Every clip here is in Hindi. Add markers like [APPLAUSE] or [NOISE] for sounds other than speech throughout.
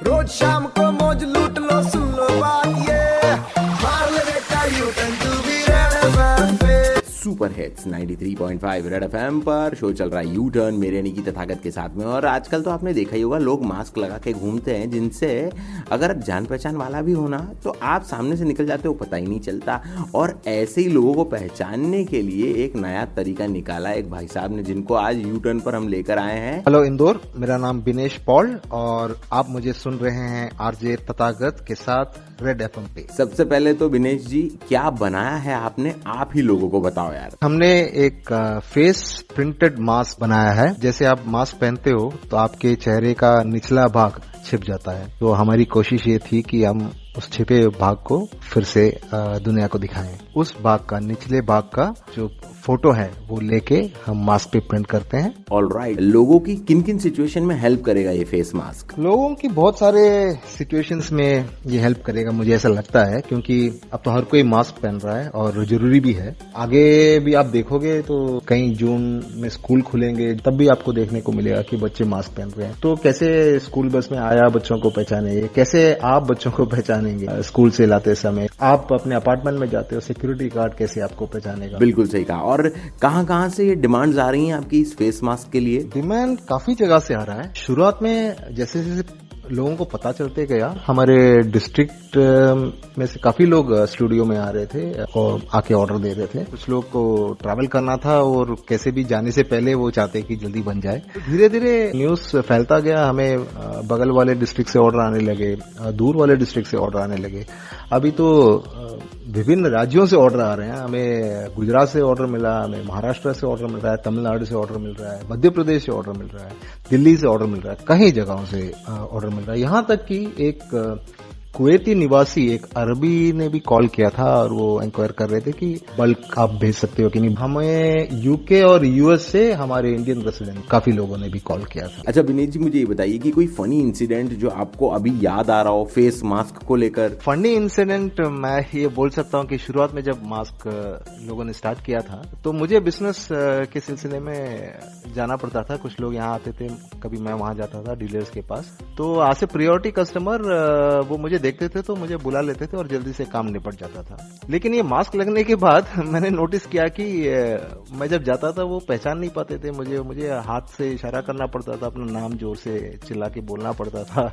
रोज शाम को मौज लूट लो Super hits 93.5 red FM पर। शो चल रहा है यू टर्न मेरे निकी तथागत के साथ में। और आजकल तो आपने देखा ही होगा लोग मास्क लगा के घूमते हैं जिनसे अगर जान पहचान वाला भी होना तो आप सामने से निकल जाते हो पता ही नहीं चलता। और ऐसे ही लोगों को पहचानने के लिए एक नया तरीका निकाला एक भाई साहब ने जिनको आज यू टर्न पर हम लेकर आए हैं। हेलो इंदौर मेरा नाम बिनेश पॉल और आप मुझे सुन रहे हैं आरजे तथागत के साथ रेड एफ़ पे। सबसे पहले तो बिनेश जी क्या बनाया है आपने? आप ही लोगों को बताओ यार। हमने एक फेस प्रिंटेड मास्क बनाया है। जैसे आप मास्क पहनते हो तो आपके चेहरे का निचला भाग छिप जाता है। तो हमारी कोशिश ये थी कि हम उस छिपे भाग को फिर से दुनिया को दिखाएँ। उस भाग का निचले भाग का जो फ़ोटो है वो लेके हम मास्क पे प्रिंट करते हैं। All right right. लोगों की किन किन सिचुएशन में हेल्प करेगा ये फेस मास्क लोगों की बहुत सारे सिचुएशंस में ये हेल्प करेगा मुझे ऐसा लगता है क्योंकि अब तो हर कोई मास्क पहन रहा है और ज़रूरी भी है। आगे भी आप देखोगे तो कहीं जून में स्कूल खुलेंगे तब भी आपको देखने को मिलेगा कि बच्चे मास्क पहन रहे हैं। तो कैसे स्कूल बस में आया बच्चों को पहचाने कैसे आप बच्चों को पहचानेंगे? स्कूल से लाते समय आप अपने अपार्टमेंट में जाते हो सिक्योरिटी गार्ड कैसे आपको पहचानेगा? बिल्कुल सही कहा। और कहाँ कहाँ से ये डिमांड आ रही है आपकी इस फेस मास्क के लिए? डिमांड काफ़ी जगह से आ रहा है। शुरुआत में जैसे जैसे लोगों को पता चलते गया हमारे डिस्ट्रिक्ट में से काफ़ी लोग स्टूडियो में आ रहे थे और आके ऑर्डर दे रहे थे। कुछ लोग को ट्रैवल करना था और कैसे भी जाने से पहले वो चाहते कि जल्दी बन जाए। धीरे धीरे न्यूज़ फैलता गया, हमें बगल वाले डिस्ट्रिक्ट से ऑर्डर आने लगे दूर वाले डिस्ट्रिक्ट से ऑर्डर आने लगे। अभी तो विभिन्न राज्यों से ऑर्डर आ रहे हैं। हमें गुजरात से ऑर्डर मिला, हमें महाराष्ट्र से ऑर्डर मिल रहा है, तमिलनाडु से ऑर्डर मिल रहा है, मध्य प्रदेश से ऑर्डर मिल रहा है, दिल्ली से ऑर्डर मिल रहा है, कई जगहों से ऑर्डर मिल। रहा है। यहाँ तक कि एक कुवैती निवासी एक अरबी ने भी कॉल किया था और वो इंक्वायर कर रहे थे कि बल्क आप भेज सकते हो कि नहीं। हमें यूके और यूएस से हमारे इंडियन रेसिडेंट काफ़ी लोगों ने भी कॉल किया था। अच्छा विनीत जी मुझे ये बताइए कि कोई फनी इंसिडेंट जो आपको अभी याद आ रहा हो फेस मास्क को लेकर? फनी इंसिडेंट मैं ये बोल सकता हूँ कि शुरुआत में जब मास्क लोगों ने स्टार्ट किया था तो मुझे बिज़नेस के सिलसिले में जाना पड़ता था। कुछ लोग यहाँ आते थे कभी मैं वहाँ जाता था डीलर्स के पास। तो आज से प्रियोरिटी कस्टमर वो मुझे देखते थे तो मुझे बुला लेते थे और जल्दी से काम निपट जाता था। लेकिन ये मास्क लगने के बाद [LAUGHS] मैंने नोटिस किया कि मैं जब जाता था वो पहचान नहीं पाते थे। मुझे मुझे हाथ से इशारा करना पड़ता था, अपना नाम ज़ोर से चिल्ला के बोलना पड़ता था।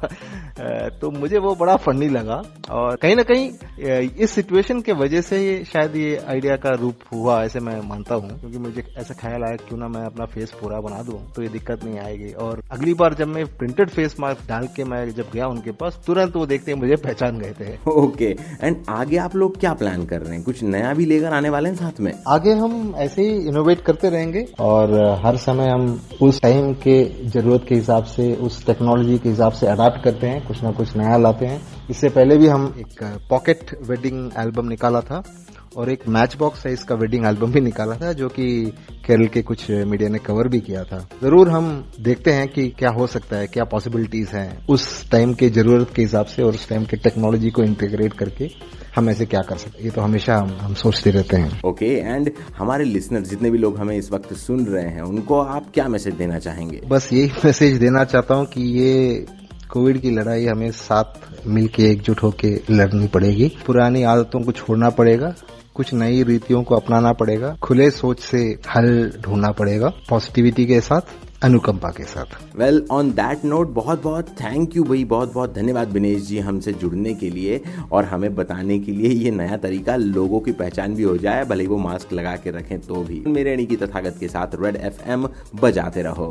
[LAUGHS] तो मुझे वो बड़ा फनी लगा और कहीं ना कहीं इस सिचुएशन के वजह से शायद ये आइडिया का रूप हुआ ऐसे मैं मानता हूँ। क्योंकि मुझे ऐसा ख्याल आया, क्यों ना मैं अपना फेस पूरा बना दूँ तो ये दिक्कत नहीं आएगी। और अगली बार जब मैं प्रिंटेड फेस मास्क डाल के मैं जब गया उनके पास, तुरंत वो देखते मुझे पहचान गए थे। ओके एंड आगे आप लोग क्या प्लान कर रहे हैं? कुछ नया भी लेकर आने वाले हैं साथ में? आगे हम ऐसे ही इनोवेट करते रहेंगे और हर समय हम उस टाइम के ज़रूरत के हिसाब से उस टेक्नोलॉजी के हिसाब से अडाप्ट करते हैं कुछ ना कुछ नया लाते हैं। इससे पहले भी हम एक पॉकेट वेडिंग एल्बम निकाला था। और एक मैच बॉक्स साइज़ का वेडिंग एल्बम भी निकाला था जो कि केरल के कुछ मीडिया ने कवर भी किया था। ज़रूर हम देखते हैं कि क्या हो सकता है क्या पॉसिबिलिटीज हैं उस टाइम के ज़रूरत के हिसाब से और उस टाइम के टेक्नोलॉजी को इंटीग्रेट करके हम ऐसे क्या कर सकते ये तो हमेशा हम हम सोचते रहते हैं। ओके okay, एंड हमारे लिसनर जितने भी लोग हमें इस वक्त सुन रहे हैं उनको आप क्या मैसेज देना चाहेंगे? बस यही [LAUGHS] मैसेज देना चाहता हूँ कि ये कोविड की लड़ाई हमें साथ मिलके एकजुट होके लड़नी पड़ेगी। पुरानी आदतों को छोड़ना पड़ेगा कुछ नई रीतियों को अपनाना पड़ेगा। खुले सोच से हल ढूंढना पड़ेगा पॉजिटिविटी के साथ, अनुकंपा के साथ। वेल ऑन दैट नोट बहुत बहुत थैंक यू भाई बहुत बहुत धन्यवाद दिनेश जी हमसे जुड़ने के लिए और हमें बताने के लिए ये नया तरीका लोगों की पहचान भी हो जाए, भले वो मास्क लगा के रखें तो भी। मेरे की तथागत के साथ रेड एफएम बजाते रहो।